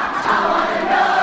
I wanna know.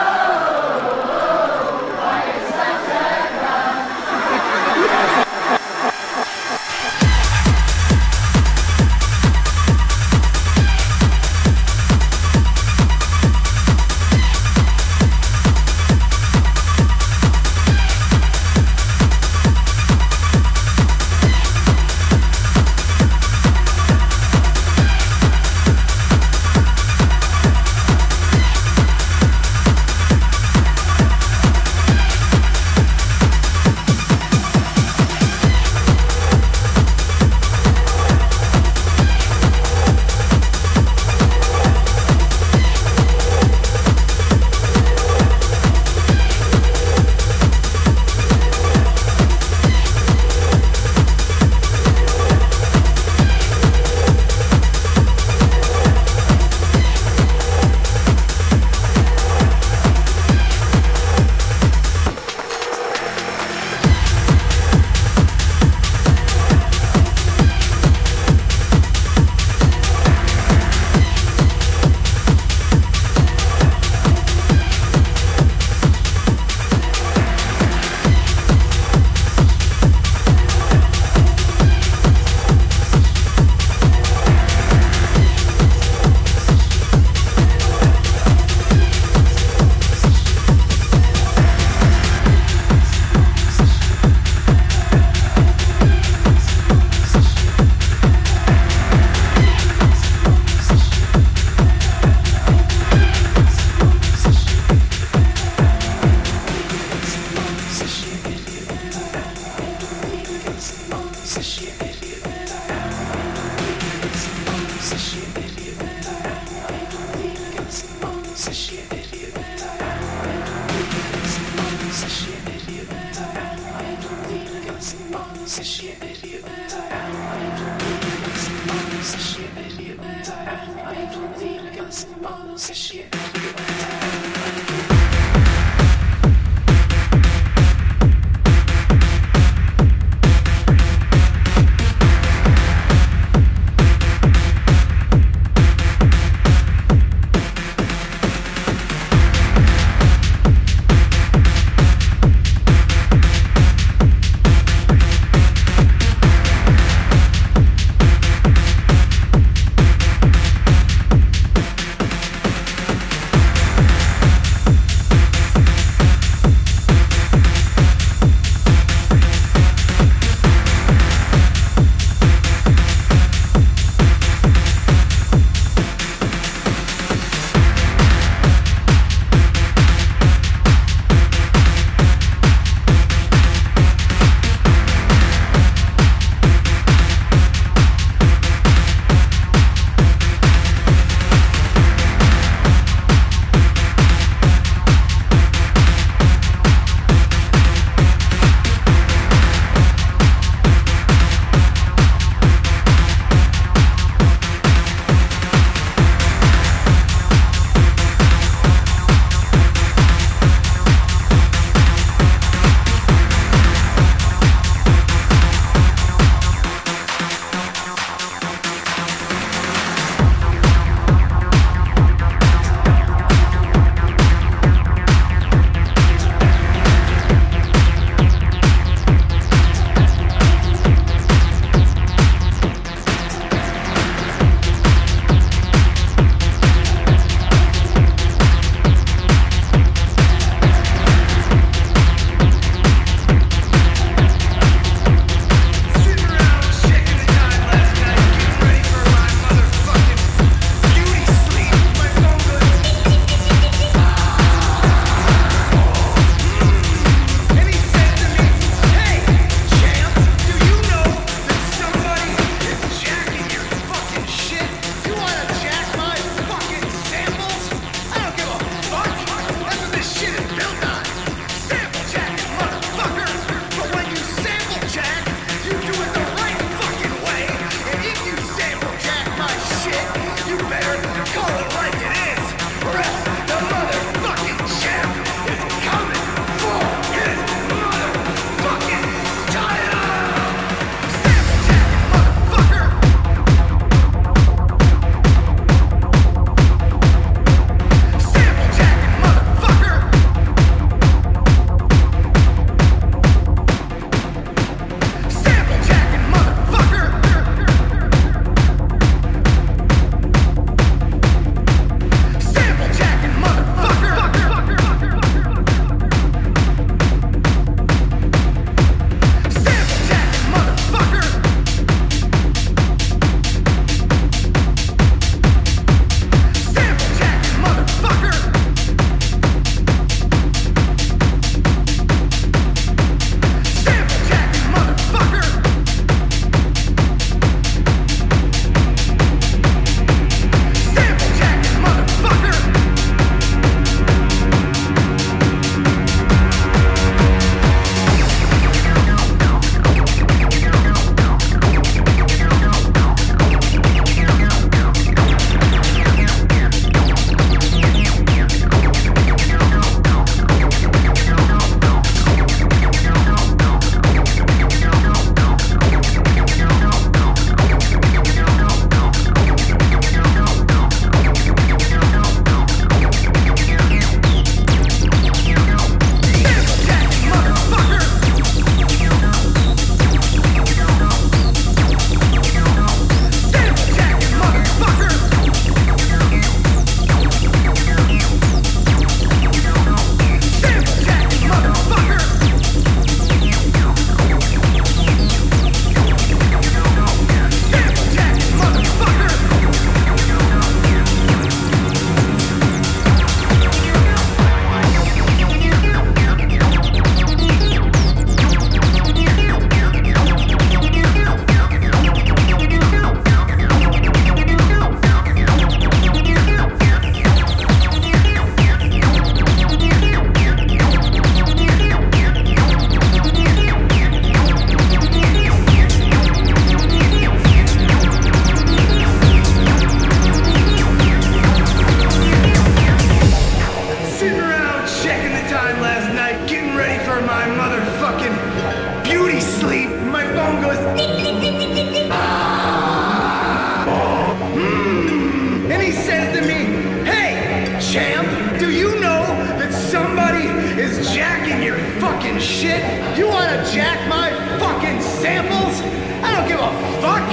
somebody is jacking your fucking shit, you wanna jack my fucking samples? I don't give a fuck.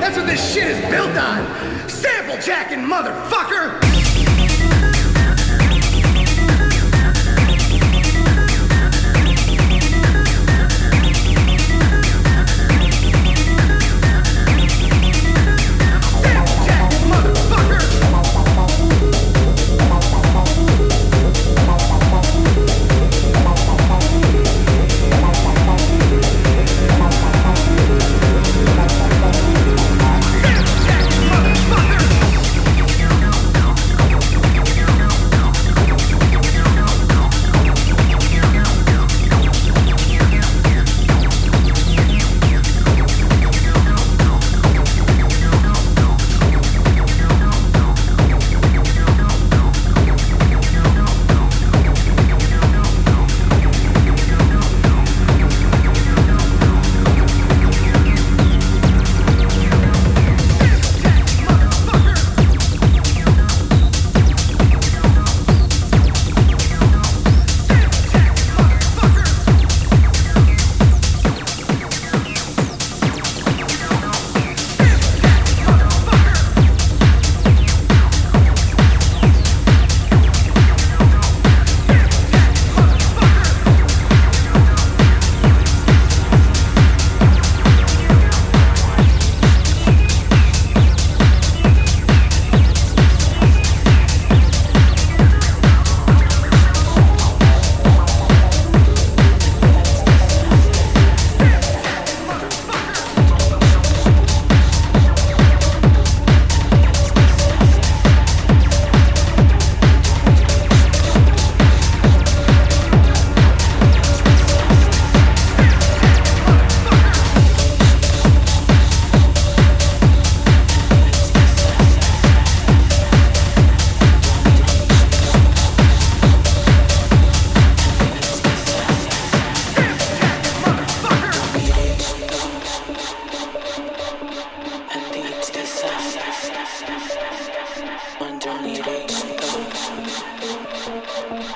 That's what this shit is built on. Sample jacking, motherfucker!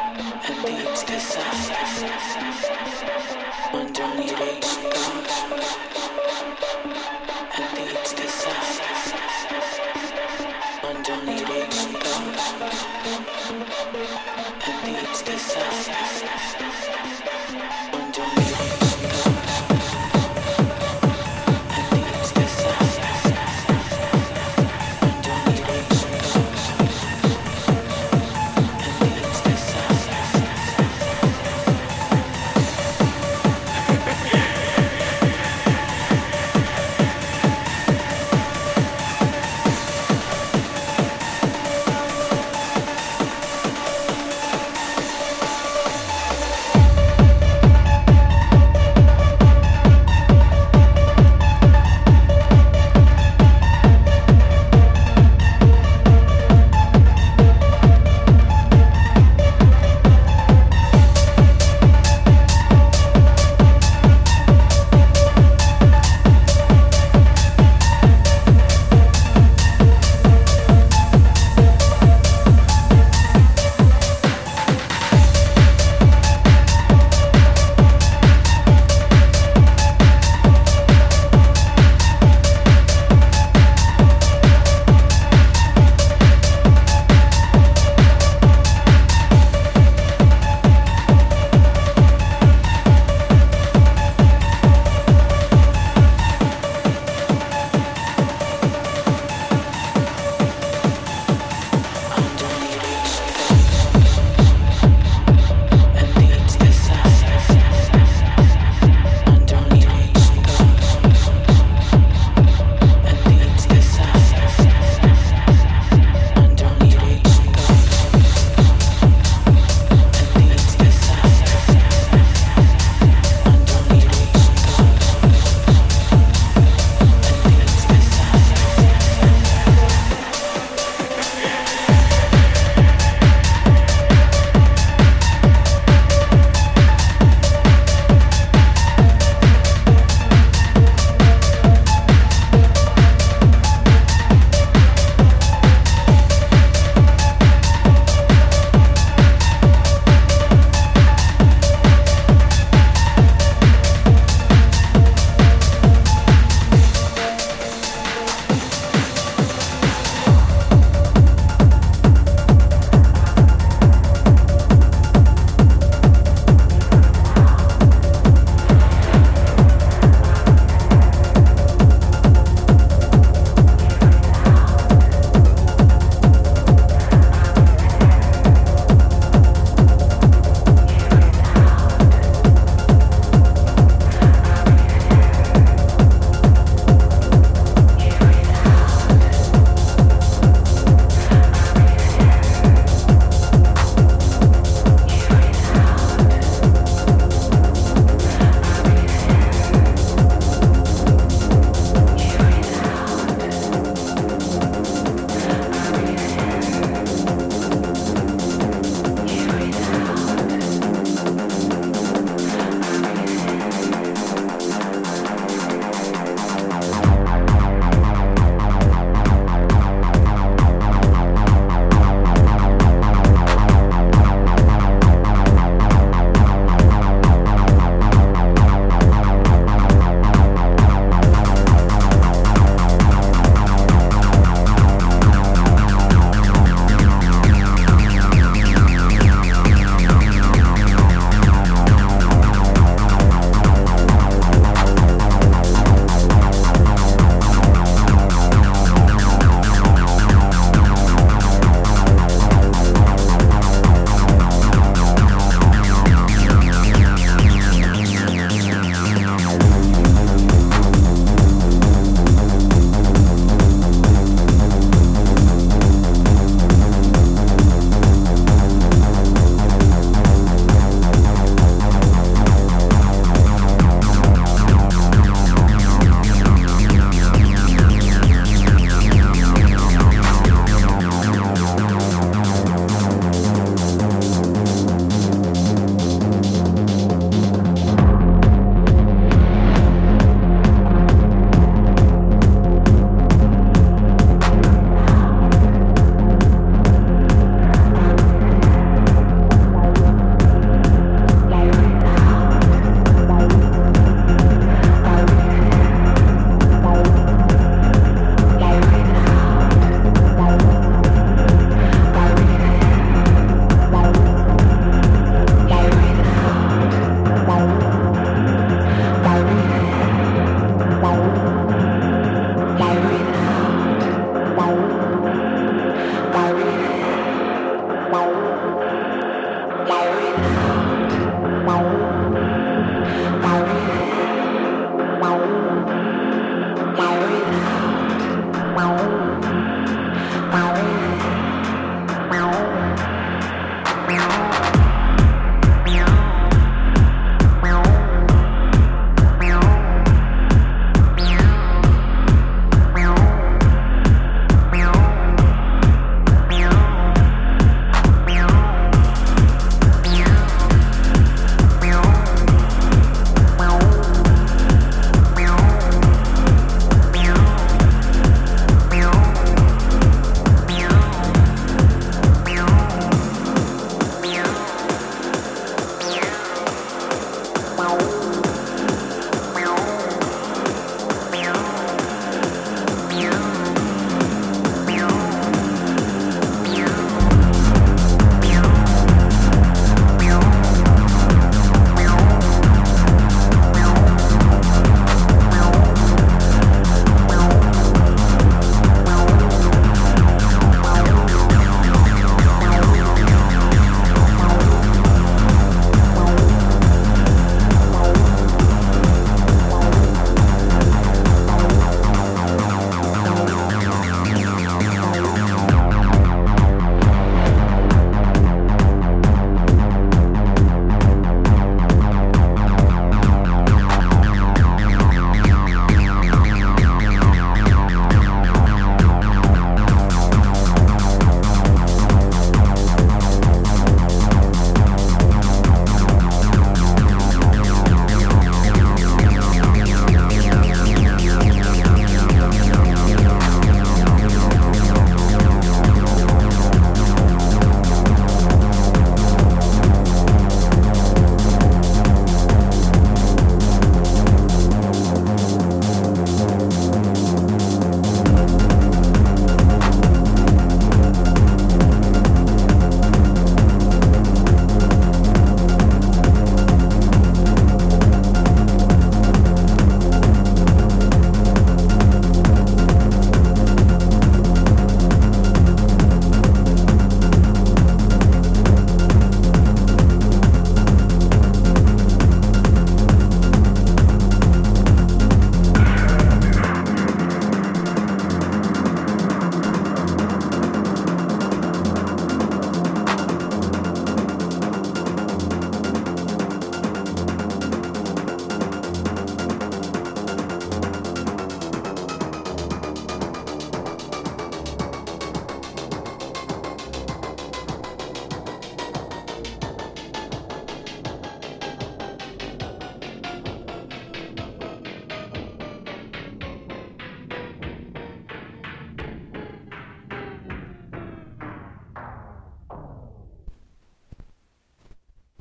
And it's the